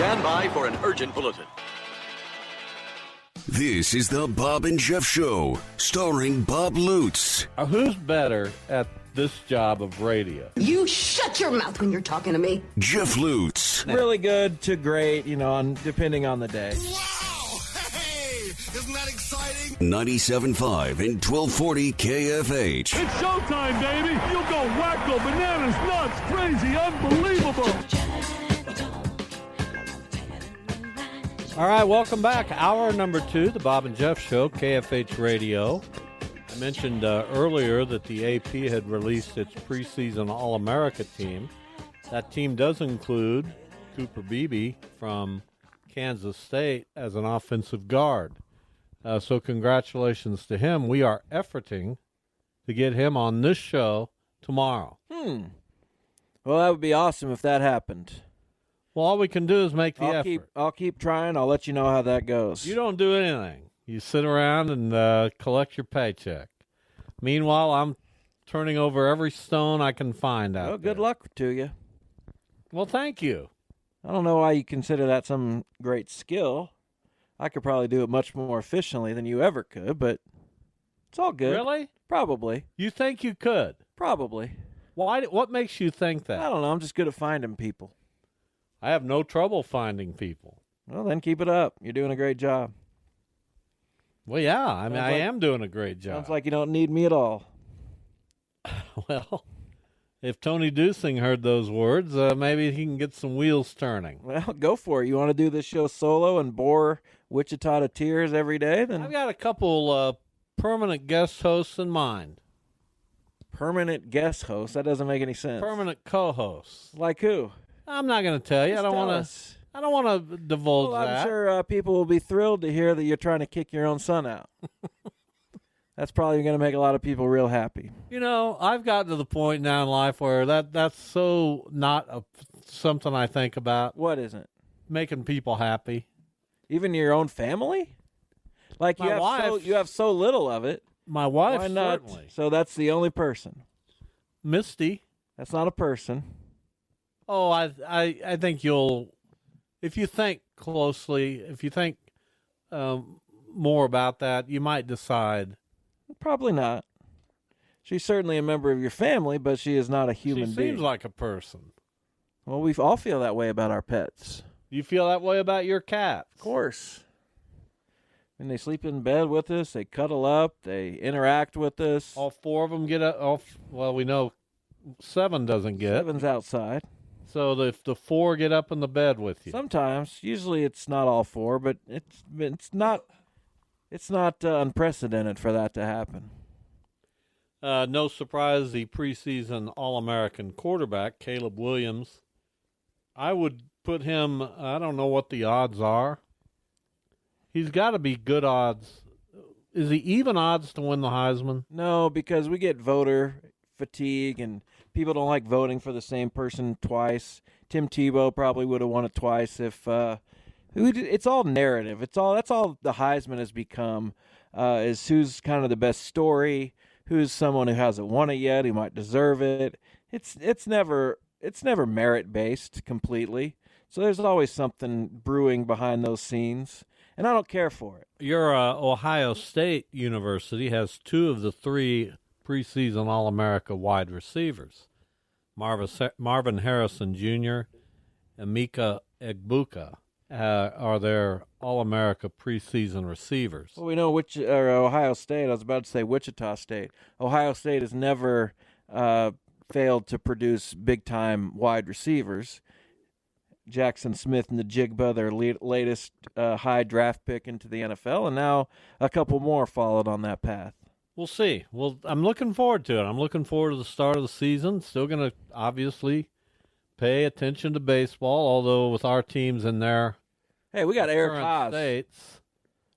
Stand by for an urgent bulletin. This is the Bob and Jeff Show, starring Bob Lutz. Uh, who's better at this job of radio? You shut your mouth when you're talking to me. Jeff Lutz. Really good to great, you know, on, depending on the day. Wow! Hey! Isn't that exciting? 97.5 and 1240 KFH. It's showtime, baby! You'll go wacko, bananas, nuts, crazy, unbelievable! All right, welcome back. Hour number two, the Bob and Jeff Show, KFH Radio. I mentioned uh, earlier that the AP had released its preseason All America team. That team does include Cooper Beebe from Kansas State as an offensive guard. Uh, so, congratulations to him. We are efforting to get him on this show tomorrow. Hmm. Well, that would be awesome if that happened. Well, all we can do is make the I'll effort. keep I'll keep trying. I'll let you know how that goes. You don't do anything. You sit around and uh, collect your paycheck. Meanwhile, I'm turning over every stone I can find out. Well, good there. luck to you. Well, thank you. I don't know why you consider that some great skill. I could probably do it much more efficiently than you ever could, but it's all good. Really? Probably. You think you could? Probably. Why? What makes you think that? I don't know. I'm just good at finding people. I have no trouble finding people. Well, then keep it up. You're doing a great job. Well, yeah. I mean, Sounds I like- am doing a great job. Sounds like you don't need me at all. well, if Tony Deucing heard those words, uh, maybe he can get some wheels turning. Well, go for it. You want to do this show solo and bore Wichita to tears every day? Then I've got a couple uh, permanent guest hosts in mind. permanent guest host. That doesn't make any sense. Permanent co-hosts. Like who? I'm not going to tell you. I don't want to. I don't want to divulge Well, I'm that. sure uh, people will be thrilled to hear that you're trying to kick your own son out. That's probably going to make a lot of people real happy. You know, I've gotten to the point now in life where that that's so not a, something I think about. What isn't? Making people happy. Even your own family? Like you My have so you have so little of it. My wife Why not? certainly. So that's the only person. Misty. That's not a person. Oh, I I I think you'll if you think closely, if you think um, more about that, you might decide. Probably not. She's certainly a member of your family, but she is not a human she being. seems like a person. well, we all feel that way about our pets. You feel that way about your cat? Of course. When they sleep in bed with us, they cuddle up, they interact with us. All four of them get up. All, well, we know seven doesn't get. Seven's outside. So the, the four get up in the bed with you, Sometimes, usually it's not all four, but it's it's not it's not uh, unprecedented for that to happen. Uh, no surprise, the preseason All American quarterback, Caleb Williams. I would put him, I don't know what the odds are. He's got to be good odds. Is he even odds to win the Heisman? No, because we get voter fatigue and people don't like voting for the same person twice. Tim Tebow probably would have won it twice if uh it's all narrative. It's all that's all the Heisman has become uh is who's kind of the best story, who's someone who hasn't won it yet, who might deserve it. It's it's never it's never merit based completely. So there's always something brewing behind those scenes, and I don't care for it. Your uh, Ohio State University has two of the three preseason All America wide receivers Marvin, Harrison Jr., and Emeka Egbuka uh, are their All America preseason receivers. Well, we know which Ohio State. I was about to say Wichita State. Ohio State has never uh, failed to produce big time wide receivers. Jaxon Smith-Njigba, their latest uh, high draft pick into the NFL, and now a couple more followed on that path. We'll see. Well, I'm looking forward to it. I'm looking forward to the start of the season. Still going to obviously pay attention to baseball, although with our teams in there. Hey, we got Eric Haase. States.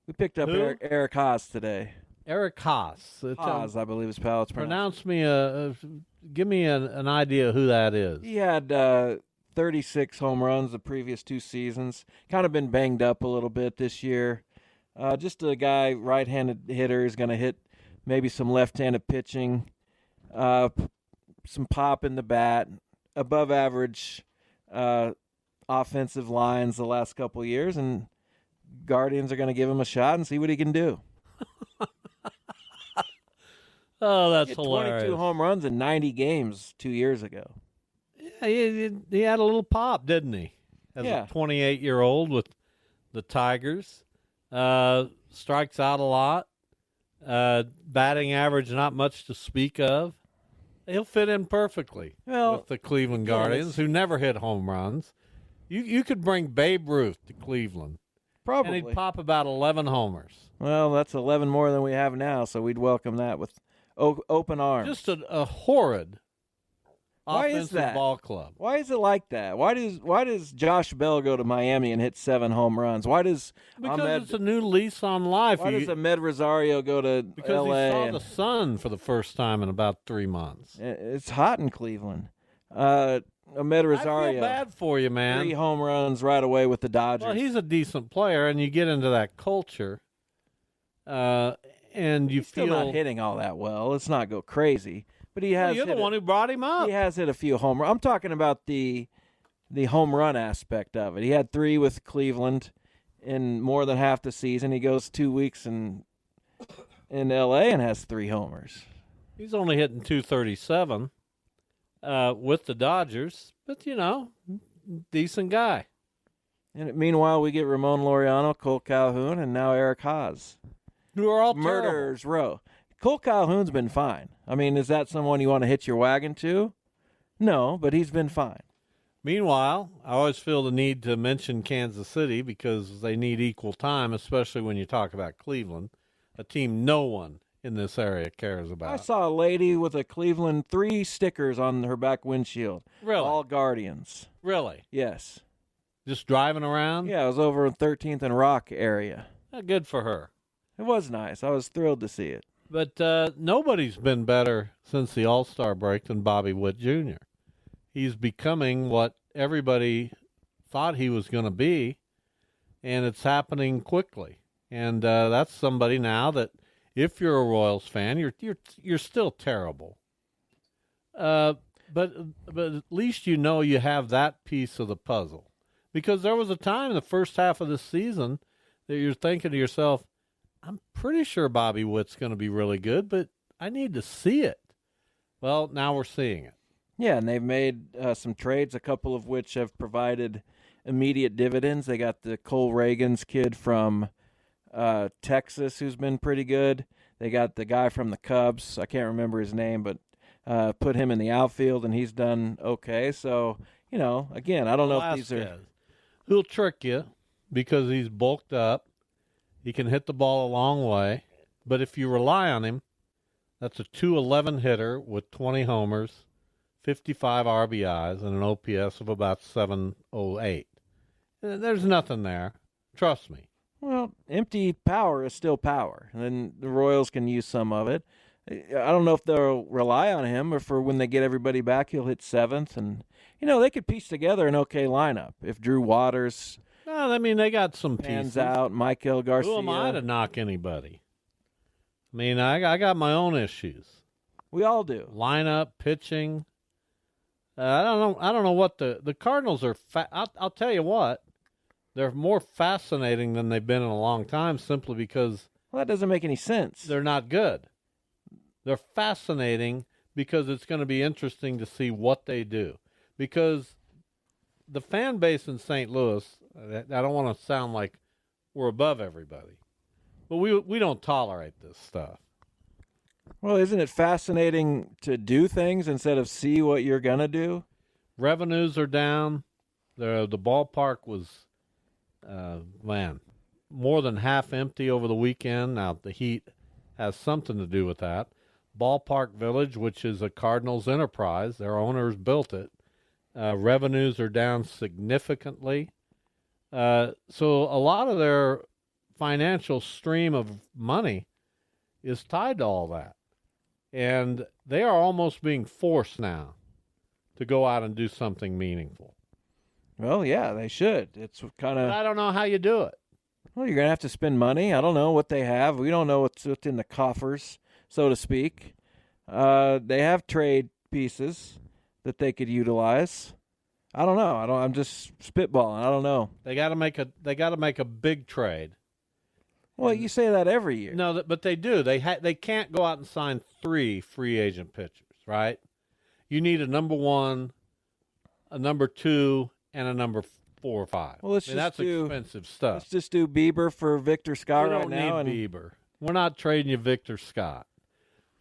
We picked up Eric, Eric Haase today. Eric Haase. Haase, I believe his pal. Pronounce me a, a give me an, an idea who that is. He had uh, 36 home runs the previous two seasons. Kind of been banged up a little bit this year. Uh, just a guy, right-handed hitter, is going to hit maybe some left-handed pitching, uh, some pop in the bat, above average uh, offensive lines the last couple years, and Guardians are going to give him a shot and see what he can do. oh, that's he hilarious! Twenty-two home runs in ninety games two years ago. Yeah, he, he had a little pop, didn't he? As yeah. a twenty-eight-year-old with the Tigers, uh, strikes out a lot. Uh, batting average not much to speak of. He'll fit in perfectly well, with the Cleveland Guardians, who never hit home runs. You you could bring Babe Ruth to Cleveland, probably, and he'd pop about eleven homers. Well, that's eleven more than we have now, so we'd welcome that with o- open arms. Just a, a horrid why is that? ball club. Why is it like that? Why does why does Josh Bell go to Miami and hit seven home runs? Why does because Amed, it's a new lease on life. Why you, does Amed Rosario go to because L.A. he saw and, the sun for the first time in about three months. It's hot in Cleveland. Uh, Amed Rosario. I feel bad for you, man. Three home runs right away with the Dodgers. Well, he's a decent player, and you get into that culture, uh, and you he's feel still not hitting all that well. Let's not go crazy. But he has. Well, you're the hit one a, who brought him up. He has hit a few home runs. I'm talking about the the home run aspect of it. He had three with Cleveland in more than half the season. He goes two weeks in in L.A. and has three homers. He's only hitting 237 uh, with the Dodgers, but you know, decent guy. And meanwhile, we get Ramon Laureano, Cole Calhoun, and now Eric Haase, who are all murderers terrible. row. Cole Calhoun's been fine. I mean, is that someone you want to hitch your wagon to? No, but he's been fine. Meanwhile, I always feel the need to mention Kansas City because they need equal time, especially when you talk about Cleveland, a team no one in this area cares about. I saw a lady with a Cleveland three stickers on her back windshield. Really? All Guardians. Really? Yes. Just driving around? Yeah, I was over in 13th and Rock area. Good for her. It was nice. I was thrilled to see it. But uh, nobody's been better since the All Star break than Bobby Witt Jr. He's becoming what everybody thought he was going to be, and it's happening quickly. And uh, that's somebody now that, if you're a Royals fan, you're you're you're still terrible. Uh, but but at least you know you have that piece of the puzzle, because there was a time in the first half of the season that you're thinking to yourself, I'm pretty sure Bobby Witt's going to be really good, but I need to see it. Well, now we're seeing it. Yeah, and they've made uh, some trades, a couple of which have provided immediate dividends. They got the Cole Ragans kid from uh, Texas who's been pretty good. They got the guy from the Cubs. I can't remember his name, but uh, put him in the outfield, and he's done okay. So, you know, again, I don't know if these are. He'll trick you because he's bulked up. He can hit the ball a long way, but if you rely on him, that's a 211 hitter with 20 homers, 55 RBIs, and an OPS of about 708. There's nothing there. Trust me. Well, empty power is still power, and the Royals can use some of it. I don't know if they'll rely on him, or for when they get everybody back, he'll hit seventh, and you know they could piece together an okay lineup if Drew Waters. No, I mean they got some pieces. out. Maikel Garcia. Who am I to knock anybody? I mean, I, I got my own issues. We all do. Lineup, pitching. Uh, I don't know. I don't know what the the Cardinals are. Fa- I'll, I'll tell you what. They're more fascinating than they've been in a long time, simply because well, that doesn't make any sense. They're not good. They're fascinating because it's going to be interesting to see what they do. Because the fan base in St. Louis, I don't want to sound like we're above everybody, but we we don't tolerate this stuff. Well, isn't it fascinating to do things instead of see what you're gonna do? Revenues are down. the The ballpark was, uh, man, more than half empty over the weekend. Now the heat has something to do with that. Ballpark Village, which is a Cardinals enterprise, their owners built it. Uh, revenues are down significantly. Uh, so a lot of their financial stream of money is tied to all that. And they are almost being forced now to go out and do something meaningful. Well, yeah, they should. It's kind of. I don't know how you do it. Well, you're going to have to spend money. I don't know what they have. We don't know what's in the coffers, so to speak. Uh, they have trade pieces that they could utilize. I don't know. I don't. I'm just spitballing. I don't know. They got to make a. They got to make a big trade. Well, you say that every year. No, but they do. They ha- They can't go out and sign three free agent pitchers, right? You need a number one, a number two, and a number four or five. Well, let's I mean, just that's do, expensive stuff. Let's just do Bieber for Victor Scott we right now. and Bieber. We're not trading you Victor Scott.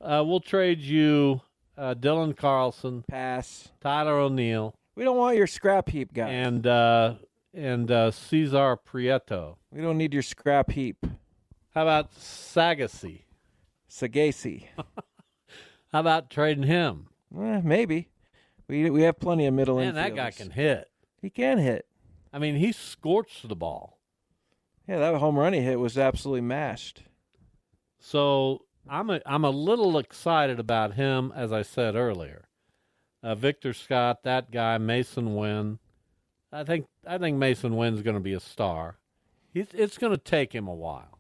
Uh, we'll trade you uh, Dylan Carlson, pass Tyler O'Neill, We don't want your scrap heap guy. and uh, and uh, Cesar Prieto. we don't need your scrap heap. How about Saggese? Saggese. How about trading him? Eh, maybe. We we have plenty of middle infielders. Man, that guy can hit. He can hit. I mean, he scorched the ball. Yeah, that home run he hit was absolutely mashed. So I'm a, I'm a little excited about him, as I said earlier. Uh, Victor Scott, that guy, Masyn Winn. I think I think Masyn Winn's going to be a star. He's, it's going to take him a while.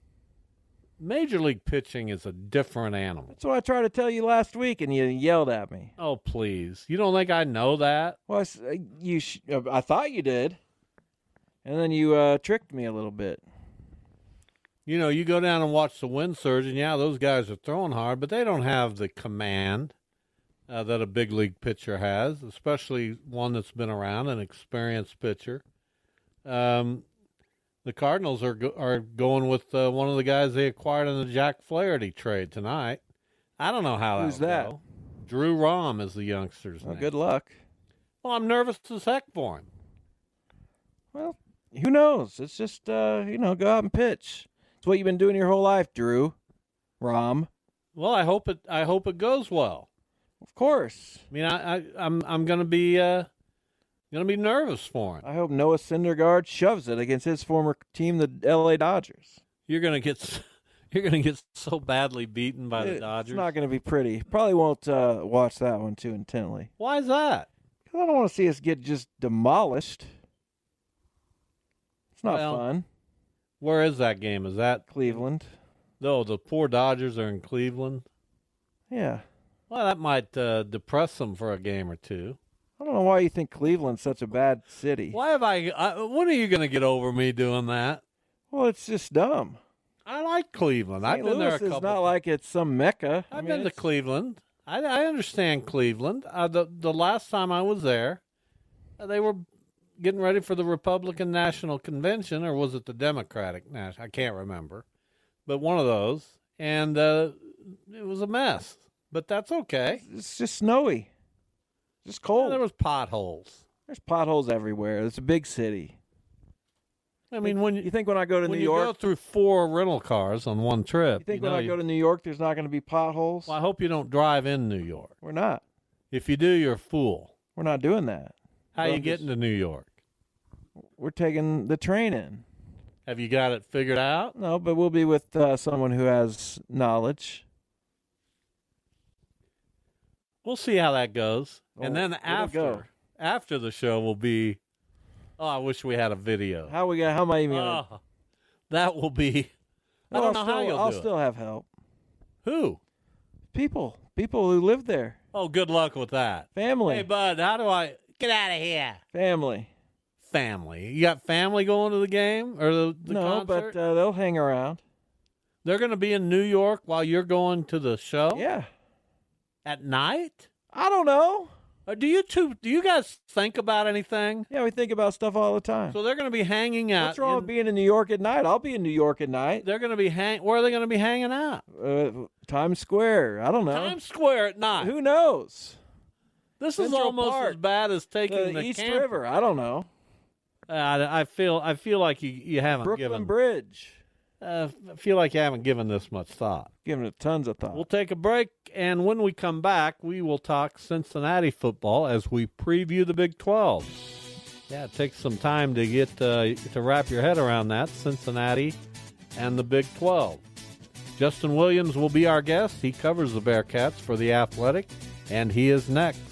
Major league pitching is a different animal. That's what I tried to tell you last week, and you yelled at me. Oh please, you don't think I know that? Well, I uh, you sh- uh, I thought you did, and then you uh, tricked me a little bit. You know, you go down and watch the wind surge, and yeah, those guys are throwing hard, but they don't have the command uh, that a big league pitcher has, especially one that's been around, an experienced pitcher. Um, the Cardinals are go- are going with uh, one of the guys they acquired in the Jack Flaherty trade tonight. I don't know how Who's that? go. Drew Rom is the youngster's Well, name. good luck. Well, I'm nervous as heck for him. Well, who knows? It's just uh, you know, go out and pitch. It's what you've been doing your whole life, Drew. Rom. Well, I hope it. I hope it goes well. Of course. I mean, I, I I'm I'm gonna be uh, gonna be nervous for him. I hope Noah Syndergaard shoves it against his former team, the L.A. Dodgers. You're gonna get you're gonna get so badly beaten by the Dodgers. It's not going to be pretty. Probably won't uh, watch that one too intently. Why is that? 'Cause I don't want to see us get just demolished. It's not Well, fun. Where is that game? Is that Cleveland? No, the poor Dodgers are in Cleveland. Yeah. Well, that might uh, depress them for a game or two. I don't know why you think Cleveland's such a bad city. Why have I? I when are you gonna get over me doing that? Well, it's just dumb. I like Cleveland. I've been Louis there a couple. not like it's some mecca. I I've mean, been to Cleveland. I, I understand Cleveland. Uh, the the last time I was there, uh, they were getting ready for the Republican National Convention, or was it the Democratic National? I can't remember, but one of those, and uh, it was a mess. But that's okay. It's just snowy. Just Yeah, cold. there was potholes. There's potholes everywhere. It's a big city. I mean, when You think when I go to New you York, go through four rental cars on one trip, you think know when I you- go to New York, there's not going to be potholes? well, I hope you don't drive in New York. We're not. If you do, you're a fool. We're not doing that. How Well, you I'm getting to New York? We're taking the train in. Have you got it figured out? No, but we'll be with uh, someone who has knowledge. We'll see how that goes. and then after after the show will be Oh, I wish we had a video. How we got? How am I even? Gonna, Oh, that will be I Well, don't know I'll how still, you'll I'll do still have help. Who? People, people who live there, Oh, good luck with that. family, Hey bud, how do I get out of here? family. Family. You got family going to the game or the, the no, concert? but uh, they'll hang around. They're going to be in New York while you're going to the show? Yeah, At night? I don't know. Uh, do you two? Do you guys think about anything? Yeah, we think about stuff all the time. So they're going to be hanging out. What's wrong in- with being in New York at night? I'll be in New York at night. They're going to be hang. Where are they going to be hanging out? Uh, Times Square. I don't know. Times Square at night. Who knows? This is almost Park. as bad as taking the the East camper. River. I don't know. Uh, I I feel I feel like you you haven't Brooklyn given. Bridge. Uh, I feel like you haven't given this much thought. Giving it tons of thought. We'll take a break, and when we come back, we will talk Cincinnati football as we preview the Big 12. Yeah, it takes some time to get uh, to wrap your head around that Cincinnati and the Big 12. Justin Williams will be our guest. He covers the Bearcats for the Athletic, and he is next.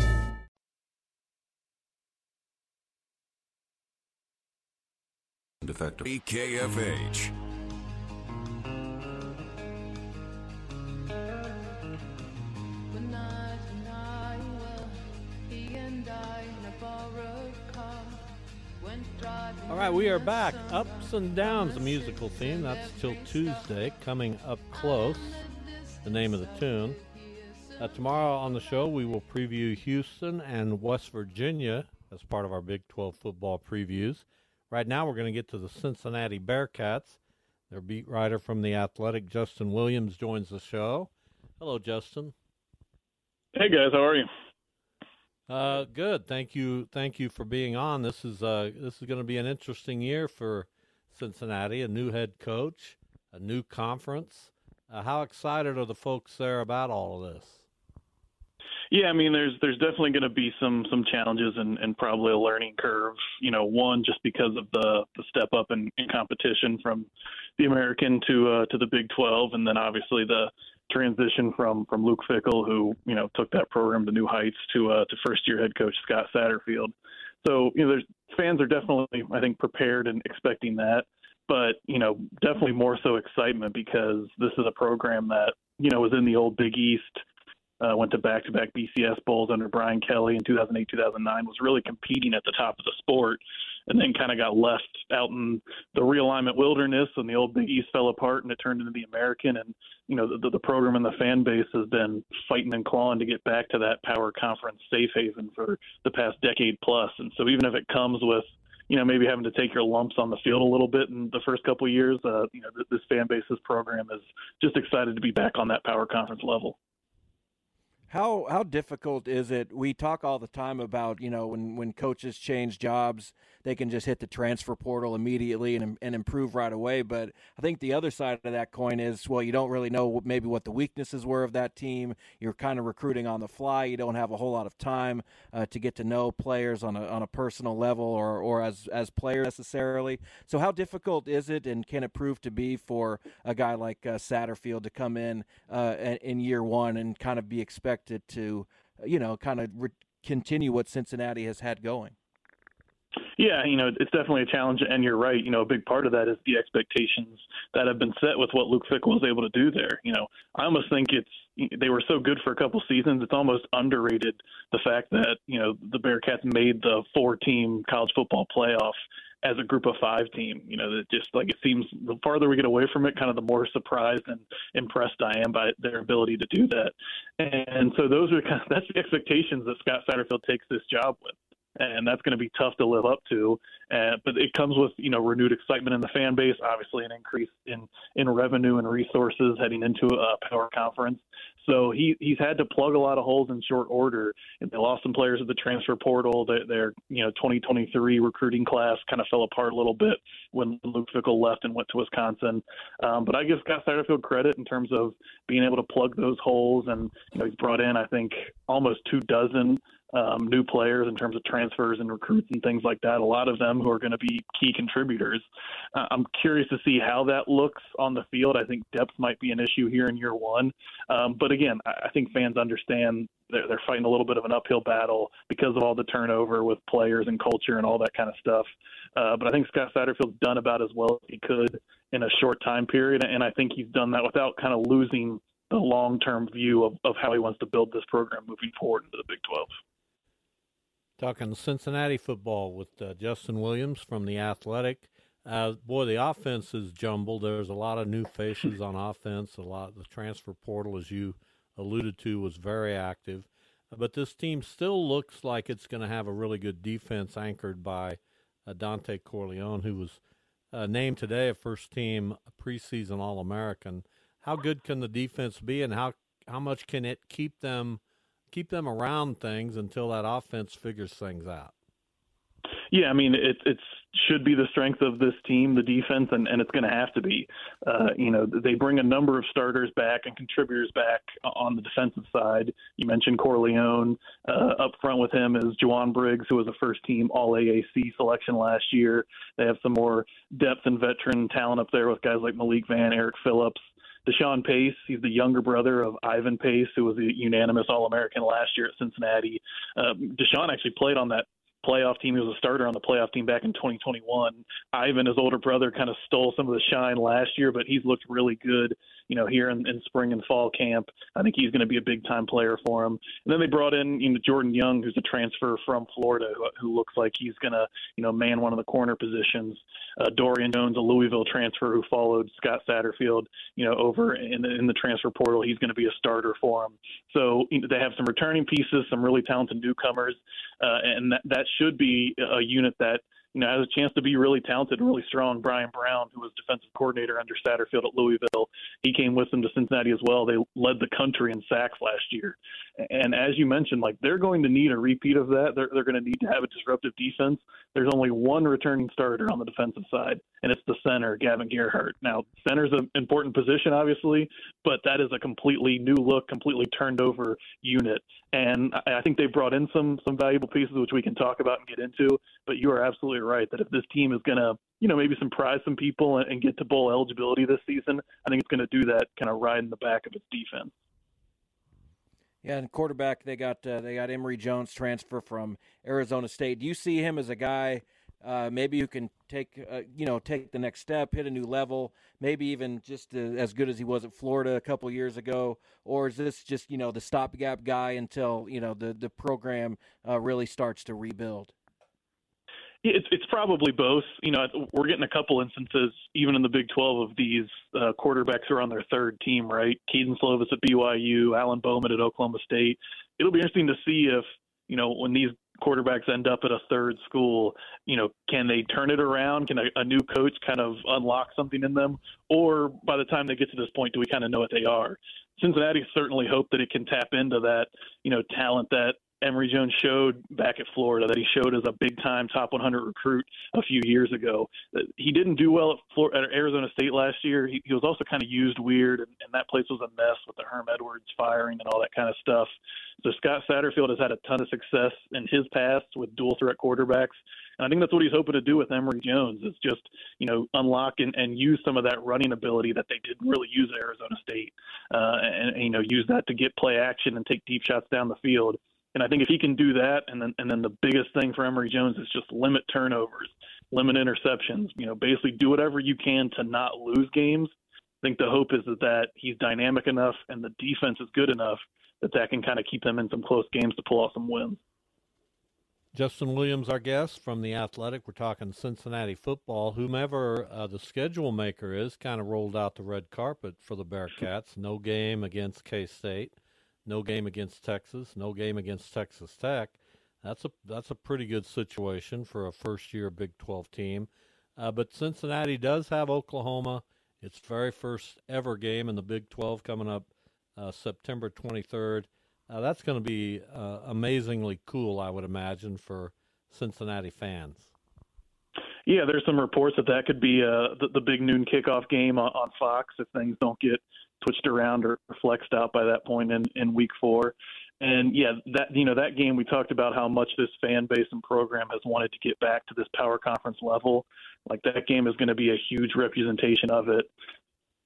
Defective. EKFH. All right, we are back. Ups and Downs, the musical theme. That's till Tuesday, coming up close. The name of the tune. Uh, tomorrow on the show, we will preview Houston and West Virginia as part of our Big 12 football previews. Right now, we're going to get to the Cincinnati Bearcats. Their beat writer from The Athletic, Justin Williams, joins the show. Hello, Justin. Hey guys, how are you? Uh, good. Thank you. Thank you for being on. This is uh, this is going to be an interesting year for Cincinnati. A new head coach, a new conference. Uh, how excited are the folks there about all of this? Yeah, I mean, there's there's definitely going to be some some challenges and, and probably a learning curve. You know, one just because of the the step up in, in competition from the American to uh, to the Big 12, and then obviously the transition from from Luke Fickell, who you know took that program to new heights, to uh, to first year head coach Scott Satterfield. So you know, there's fans are definitely I think prepared and expecting that, but you know, definitely more so excitement because this is a program that you know was in the old Big East uh, went to back-to-back BCS bowls under Brian Kelly in 2008, 2009. Was really competing at the top of the sport, and then kind of got left out in the realignment wilderness, and the old Big East fell apart, and it turned into the American. And you know, the, the program and the fan base has been fighting and clawing to get back to that power conference safe haven for the past decade plus. And so, even if it comes with you know, maybe having to take your lumps on the field a little bit in the first couple of years. Uh, you know, th- this fan this program is just excited to be back on that power conference level. How how difficult is it? We talk all the time about you know when when coaches change jobs, they can just hit the transfer portal immediately and and improve right away. But I think the other side of that coin is well, you don't really know maybe what the weaknesses were of that team. You're kind of recruiting on the fly. You don't have a whole lot of time uh, to get to know players on a on a personal level or or as as players necessarily. So how difficult is it, and can it prove to be for a guy like uh, Satterfield to come in uh, in year one and kind of be to, uh, you know, kind of re- continue what Cincinnati has had going? Yeah, you know, it's definitely a challenge, and you're right. You know, a big part of that is the expectations that have been set with what Luke Fickell was able to do there. You know, I almost think it's they were so good for a couple seasons. It's almost underrated the fact that you know the Bearcats made the four-team college football playoff as a group of five team. You know, that just like it seems the farther we get away from it, kind of the more surprised and impressed I am by their ability to do that. And so those are kind of, that's the expectations that Scott Satterfield takes this job with and that's going to be tough to live up to. Uh, but it comes with you know renewed excitement in the fan base, obviously an increase in in revenue and resources heading into a power conference. So he he's had to plug a lot of holes in short order. And they lost some players at the transfer portal. Their, their you know 2023 recruiting class kind of fell apart a little bit when Luke Fickell left and went to Wisconsin. Um, but I give Scott Satterfield credit in terms of being able to plug those holes. And you know he's brought in I think almost two dozen um, new players in terms of transfers and recruits and things like that. A lot of them who are going to be key contributors. Uh, I'm curious to see how that looks on the field. I think depth might be an issue here in year one, um, but again, I think fans understand they're, they're fighting a little bit of an uphill battle because of all the turnover with players and culture and all that kind of stuff. Uh, but I think Scott Satterfield's done about as well as he could in a short time period, and I think he's done that without kind of losing the long term view of, of how he wants to build this program moving forward into the Big 12. Talking Cincinnati football with uh, Justin Williams from the Athletic. Uh, boy, the offense is jumbled. There's a lot of new faces on offense. A lot. The transfer portal, as you alluded to, was very active. But this team still looks like it's going to have a really good defense anchored by uh, Dontay Corleone, who was uh, named today a first team preseason All American. How good can the defense be, and how how much can it keep them keep them around things until that offense figures things out. Yeah, I mean it it's should be the strength of this team, the defense, and, and it's going to have to be. Uh, you know, they bring a number of starters back and contributors back on the defensive side. You mentioned Corleone. Uh, up front with him is Jowon Briggs, who was a first team All AAC selection last year. They have some more depth and veteran talent up there with guys like Malik Vann, Eric Phillips. Deshawn Pace, he's the younger brother of Ivan Pace, who was a unanimous All American last year at Cincinnati. Um, Deshawn actually played on that playoff team. He was a starter on the playoff team back in 2021. Ivan, his older brother, kind of stole some of the shine last year, but he's looked really good, you know, here in, in spring and fall camp. I think he's going to be a big time player for him. And then they brought in, you know, Jordan Young, who's a transfer from Florida, who, who looks like he's going to, you know, man one of the corner positions. Uh, Dorian Jones, a Louisville transfer who followed Scott Satterfield, you know, over in the, in the transfer portal. He's going to be a starter for him. So you know, they have some returning pieces, some really talented newcomers, uh, and that, that should be a unit that you know, has a chance to be really talented and really strong. Bryan Brown, who was defensive coordinator under Satterfield at Louisville, he came with them to Cincinnati as well. They led the country in sacks last year. And as you mentioned, like they're going to need a repeat of that. They're, they're going to need to have a disruptive defense. There's only one returning starter on the defensive side, and it's the center, Gavin Gerhardt. Now, center's an important position, obviously, but that is a completely new look, completely turned over unit. And I think they brought in some some valuable pieces, which we can talk about and get into. But you are absolutely right that if this team is going to, you know, maybe surprise some people and, and get to bowl eligibility this season, I think it's going to do that kind of ride in the back of its defense. Yeah, and quarterback they got uh, they got Emory Jones transfer from Arizona State. Do you see him as a guy uh, maybe who can take uh, you know take the next step, hit a new level, maybe even just uh, as good as he was at Florida a couple years ago, or is this just you know the stopgap guy until you know the the program uh, really starts to rebuild? It's it's probably both. You know, we're getting a couple instances, even in the Big 12, of these uh, quarterbacks who are on their third team, right? Kedon Slovis at BYU, Alan Bowman at Oklahoma State. It'll be interesting to see if you know when these quarterbacks end up at a third school, you know, can they turn it around? Can a, a new coach kind of unlock something in them, or by the time they get to this point, do we kind of know what they are? Cincinnati certainly hope that it can tap into that, you know, talent that Emory Jones showed back at Florida that he showed as a big time top 100 recruit a few years ago. He didn't do well at, Florida, at Arizona State last year. He, he was also kind of used weird, and, and that place was a mess with the Herm Edwards firing and all that kind of stuff. So Scott Satterfield has had a ton of success in his past with dual threat quarterbacks. And I think that's what he's hoping to do with Emory Jones is just, you know, unlock and, and use some of that running ability that they didn't really use at Arizona State, uh, and, and you know, use that to get play action and take deep shots down the field. And I think if he can do that, and then and then the biggest thing for Emory Jones is just limit turnovers, limit interceptions. You know, basically do whatever you can to not lose games. I think the hope is that, that he's dynamic enough and the defense is good enough that that can kind of keep them in some close games to pull off some wins. Justin Williams, our guest from the Athletic. We're talking Cincinnati football. Whomever uh, the schedule maker is, kind of rolled out the red carpet for the Bearcats. No game against K State, no game against Texas, no game against Texas Tech. That's a that's a pretty good situation for a first year Big 12 team. Uh, but Cincinnati does have Oklahoma. Its very first ever game in the Big 12 coming up uh, September 23rd. Uh, that's going to be uh, amazingly cool, I would imagine, for Cincinnati fans. Yeah, there's some reports that that could be uh, the, the big noon kickoff game on, on Fox if things don't get twitched around or, or flexed out by that point in, in week four. And yeah, that you know that game we talked about how much this fan base and program has wanted to get back to this power conference level. Like that game is going to be a huge representation of it.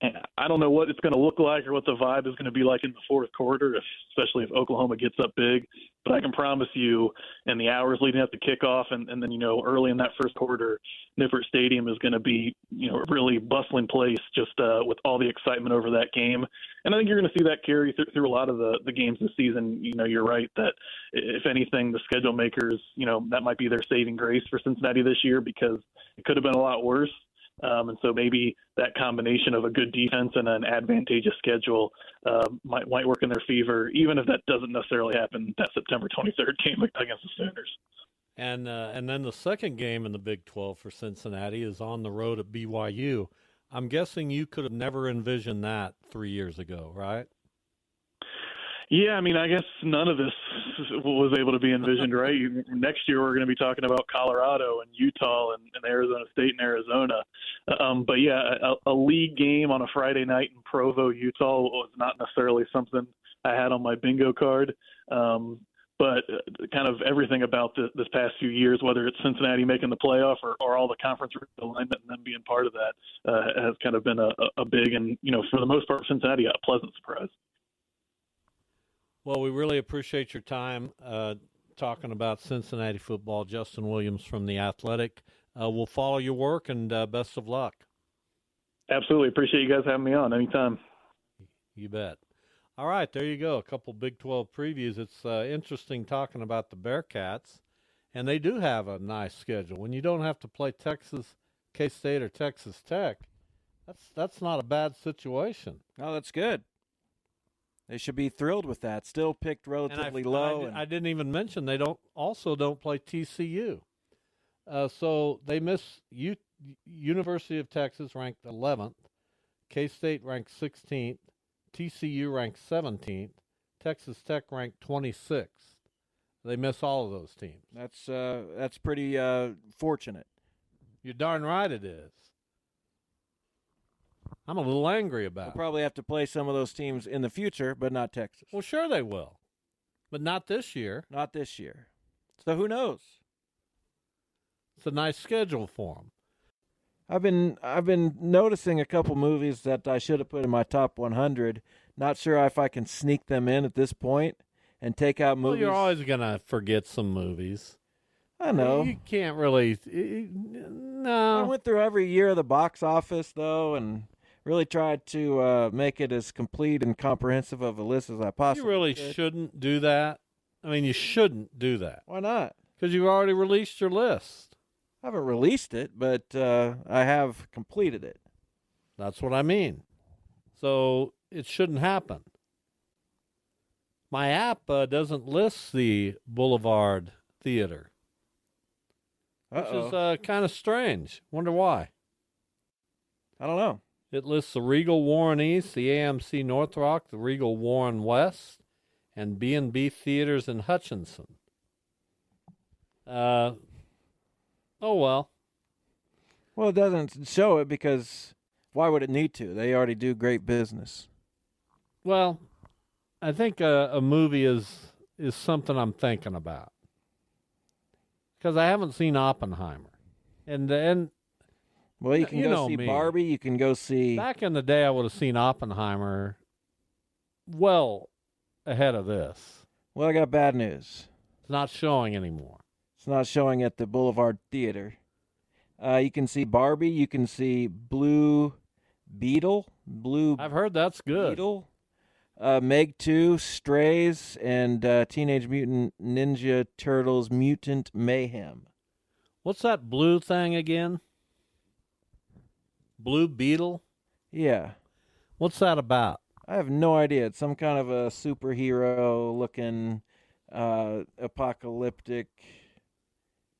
I don't know what it's going to look like or what the vibe is going to be like in the fourth quarter, especially if Oklahoma gets up big. But I can promise you, in the hours leading up to kickoff, and, and then you know early in that first quarter, Nippert Stadium is going to be you know a really bustling place just uh, with all the excitement over that game. And I think you're going to see that carry through, through a lot of the the games this season. You know, you're right that if anything, the schedule makers, you know, that might be their saving grace for Cincinnati this year because it could have been a lot worse. Um, and so maybe that combination of a good defense and an advantageous schedule uh, might might work in their favor, even if that doesn't necessarily happen that September 23rd game against the Sooners. And uh, and then the second game in the Big 12 for Cincinnati is on the road at BYU. I'm guessing you could have never envisioned that three years ago, right? Yeah, I mean, I guess none of this was able to be envisioned, right? Next year, we're going to be talking about Colorado and Utah and, and Arizona State and Arizona. Um, but yeah, a, a league game on a Friday night in Provo, Utah was not necessarily something I had on my bingo card. Um, but uh, kind of everything about the, this past few years, whether it's Cincinnati making the playoff or, or all the conference alignment and them being part of that, uh, has kind of been a, a big and, you know, for the most part, Cincinnati, a pleasant surprise. Well, we really appreciate your time uh, talking about Cincinnati football. Justin Williams from The Athletic. Uh, we'll follow your work and uh, best of luck. Absolutely. Appreciate you guys having me on anytime. You bet. All right, there you go. A couple Big 12 previews. It's uh, interesting talking about the Bearcats, and they do have a nice schedule. When you don't have to play Texas, K State, or Texas Tech, that's that's not a bad situation. Oh, that's good. They should be thrilled with that. Still picked relatively and I, low. I, and... I, didn't even mention they don't also don't play TCU. Uh, so they miss U- University of Texas ranked 11th, K State ranked 16th, TCU ranked 17th, Texas Tech ranked 26th. They miss all of those teams. That's uh, that's pretty uh, fortunate. You're darn right it is. I'm a little angry about. We'll probably have to play some of those teams in the future, but not Texas. Well, sure they will, but not this year. Not this year. So who knows? It's a nice schedule for them. I've been I've been noticing a couple movies that I should have put in my top 100. Not sure if I can sneak them in at this point and take out movies. Well, you're always gonna forget some movies. I know. You can't really. No. I went through every year of the box office though, and really tried to uh, make it as complete and comprehensive of a list as I possibly. You really could. shouldn't do that. I mean, you shouldn't do that. Why not? Because you've already released your list. I haven't released it, but uh, I have completed it. That's what I mean. So it shouldn't happen. My app uh, doesn't list the Boulevard Theater, which Uh-oh. is uh, kind of strange. Wonder why. I don't know. It lists the Regal Warren East, the AMC North Rock, the Regal Warren West, and B&B Theaters in Hutchinson. Uh, oh well. Well, it doesn't show it because why would it need to? They already do great business. Well, I think a, a movie is is something I'm thinking about because I haven't seen Oppenheimer, and and well, you can you go see me. Barbie. You can go see. Back in the day, I would have seen Oppenheimer well ahead of this. Well, I got bad news. It's not showing anymore. It's not showing at the Boulevard Theater. Uh, you can see Barbie. You can see Blue Beetle. Blue. I've heard that's good. Beetle. uh, Meg 2, Strays, and uh, Teenage Mutant Ninja Turtles Mutant Mayhem. What's that blue thing again? Blue Beetle? Yeah. What's that about? I have no idea. It's some kind of a superhero looking uh, apocalyptic.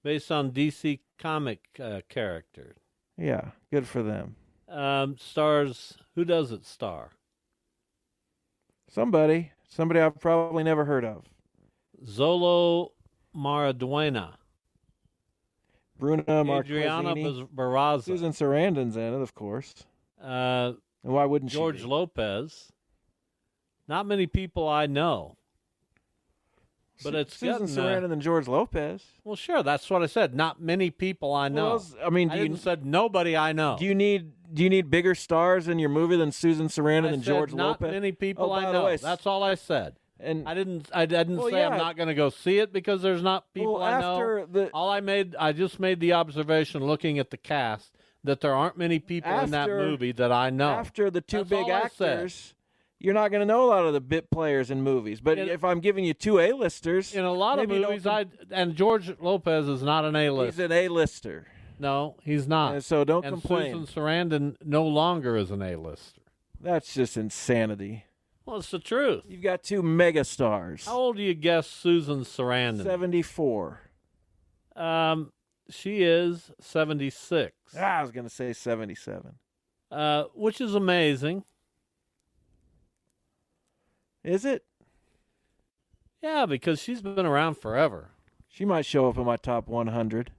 Based on DC comic uh, character. Yeah, good for them. Um, stars. Who does it star? Somebody. Somebody I've probably never heard of. Xolo Maridueña. Bruna Adriana Marquezine. Barraza. Susan Sarandon's in it, of course. Uh, and why wouldn't George? Lopez. Not many people I know. But Su- it's Susan getting, uh, Sarandon and George Lopez. Well, sure. That's what I said. Not many people I know. Well, I mean, I you- said nobody I know. Do you need do you need bigger stars in your movie than Susan Sarandon I and George not Lopez? Not many people Oh, I know. way, That's all I said. And I didn't. I didn't Well, say I'm not going to go see it because there's not people Well, I know. the- all I made, I just made the observation looking at the cast that there aren't many people in that movie that I know. after the two That's big actors, you're not going to know a lot of the bit players in movies. But In- if I'm giving you two A-listers, in a lot of movies, com- I and George Lopez is not an A-list. he's an A-lister. no, he's not. And so don't complain. and complain. Susan Sarandon no longer is an A-lister. That's just insanity. Well, it's the truth. You've got two megastars. How old do you guess Susan Sarandon? Seventy-four. Um, she is seventy-six, Ah, I was going to say seventy-seven. uh, which is amazing. Is it? Yeah, because she's been around forever. She might show up in my top 100.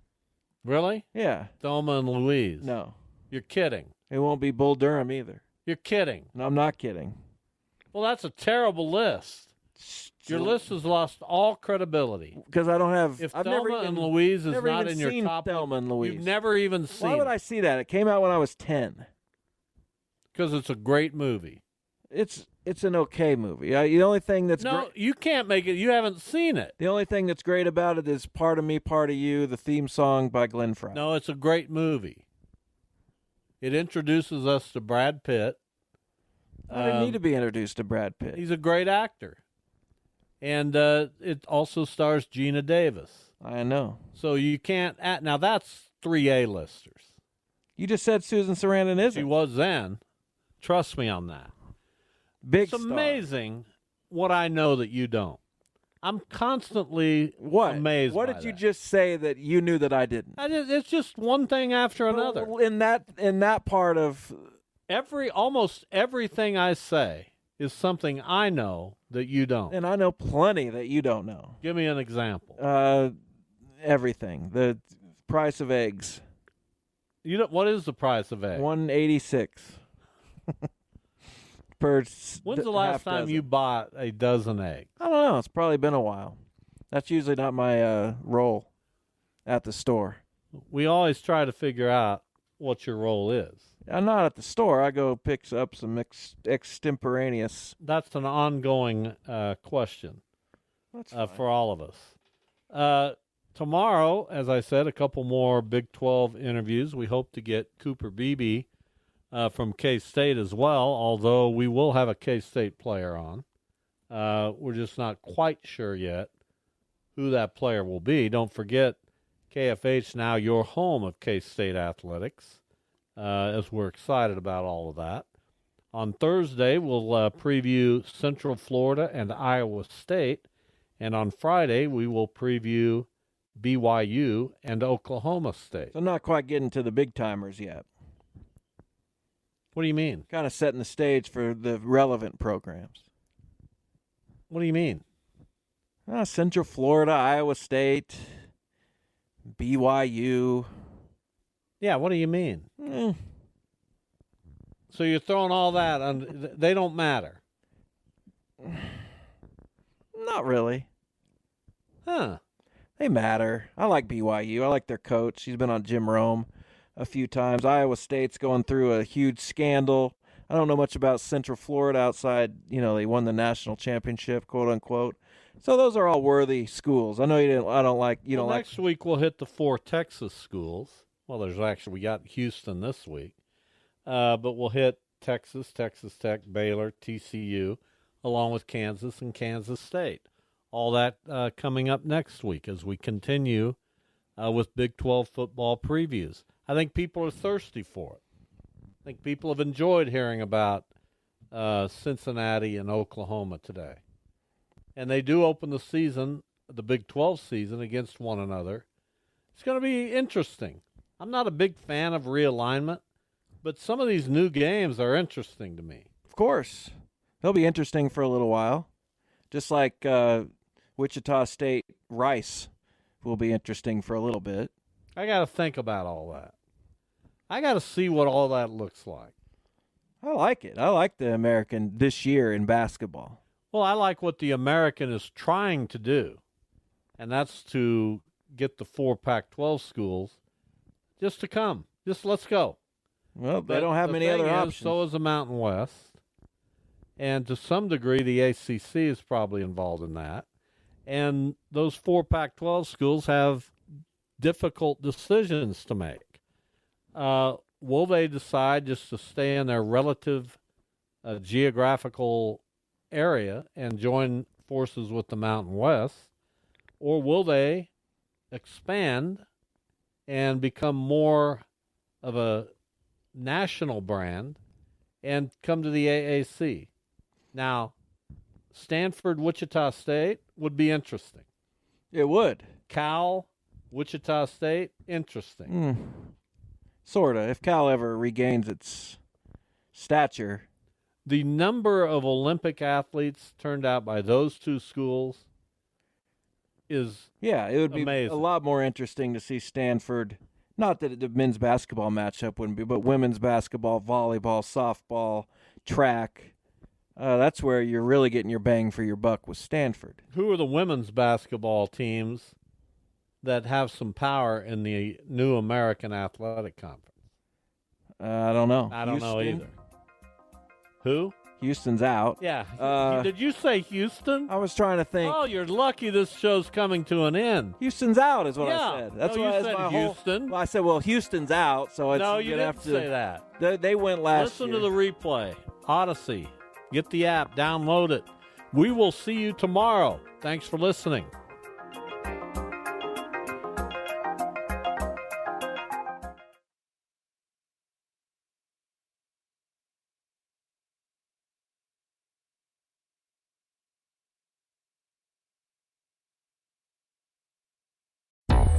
Really? Yeah. Thelma and Louise. No, You're kidding. it won't be Bull Durham either. You're kidding. No, I'm not kidding. Well, that's a terrible list. Your list has lost all credibility. Because I don't have. If I've Thelma never even, and Louise is never not even in your seen top, Thelma and Louise. you've never even seen. Why would I see that? It came out when I was ten. Because it's a great movie. It's it's an okay movie. I, the only thing that's no, great, you can't make it. You haven't seen it. the only thing that's great about it is "Part of Me, Part of You," the theme song by Glenn Frey. No, it's a great movie. It introduces us to Brad Pitt. I didn't Um, need to be introduced to Brad Pitt. He's a great actor. And uh, it also stars Geena Davis. I know. So you can't act. Now, that's three A-listers. You just said Susan Sarandon isn't. She was then. Trust me on that. Big It's star. amazing what I know that you don't. I'm constantly What? amazed. What did you that. just say that you knew that I didn't? I just, it's just one thing after another. In that in that part of Every almost everything I say is something I know that you don't. and I know plenty that you don't know. Give me an example. Uh, everything. The price of eggs. You don't, what is the price of eggs? One eighty six. per. When's the last time dozen. you bought a dozen eggs? I don't know. It's probably been a while. That's usually not my uh, role at the store. We always try to figure out what your role is. I'm not at the store. I go pick up some ex- extemporaneous. That's an ongoing uh, question That's uh, for all of us. Uh, tomorrow, as I said, a couple more Big 12 interviews. We hope to get Cooper Beebe uh, from K State as well, although we will have a K State player on. Uh, we're just not quite sure yet who that player will be. Don't forget, KFH now your home of K State athletics, uh, as we're excited about all of that. On Thursday, we'll uh, preview Central Florida and Iowa State. And on Friday, we will preview BYU and Oklahoma State. So not quite getting to the big timers yet. What do you mean? Kind of setting the stage for the relevant programs. What do you mean? Uh, Central Florida, Iowa State, BYU. Yeah, what do you mean? Eh, So you're throwing all that on, they don't matter. not really. Huh. They matter. I like BYU. I like their coach. He's been on Jim Rome a few times. Iowa State's going through a huge scandal. I don't know much about Central Florida outside, you know, they won the national championship, quote unquote. So those are all worthy schools. I know you didn't I don't like you well, don't next week we'll hit the four Texas schools. Well, there's actually, we got Houston this week. Uh, but we'll hit Texas, Texas Tech, Baylor, TCU, along with Kansas and Kansas State. All that uh, coming up next week as we continue uh, with Big 12 football previews. I think people are thirsty for it. I think people have enjoyed hearing about uh, Cincinnati and Oklahoma today. And they do open the season, the Big 12 season, against one another. It's going to be interesting. I'm not a big fan of realignment, but some of these new games are interesting to me. Of course. They'll be interesting for a little while. Just like uh, Wichita State Rice will be interesting for a little bit. I got to think about all that. I got to see what all that looks like. I like it. I like the American this year in basketball. Well, I like what the American is trying to do, and that's to get the four Pac 12 schools just to come. Just let's go. Well, they but don't have the many other is, options. So is the Mountain West. And to some degree, the ACC is probably involved in that. And those four Pac 12 schools have difficult decisions to make. Uh, will they decide just to stay in their relative uh, geographical area and join forces with the Mountain West? Or will they expand and become more of a national brand and come to the AAC? Now, Stanford, Wichita State would be interesting. It would. Cal, Wichita State, interesting. Mm. Sort of. If Cal ever regains its stature. The number of Olympic athletes turned out by those two schools is yeah, it would be amazing. a lot more interesting to see Stanford. Not that the men's basketball matchup wouldn't be, but women's basketball, volleyball, softball, track. Uh, that's where you're really getting your bang for your buck with Stanford. Who are the women's basketball teams that have some power in the new American Athletic Conference? Uh, I don't know. I don't Houston? know either. Who? Houston's out. Yeah. Uh, Did you say Houston? I was trying to think. Oh, you're lucky this show's coming to an end. Houston's out, is what Yeah. I said. That's No, what you I said my whole- Houston. well, I said, well, Houston's out, so it's no, you didn't have to say that. They, they went last Listen year. to the replay. Audacy. Get the app, download it. We will see you tomorrow. Thanks for listening.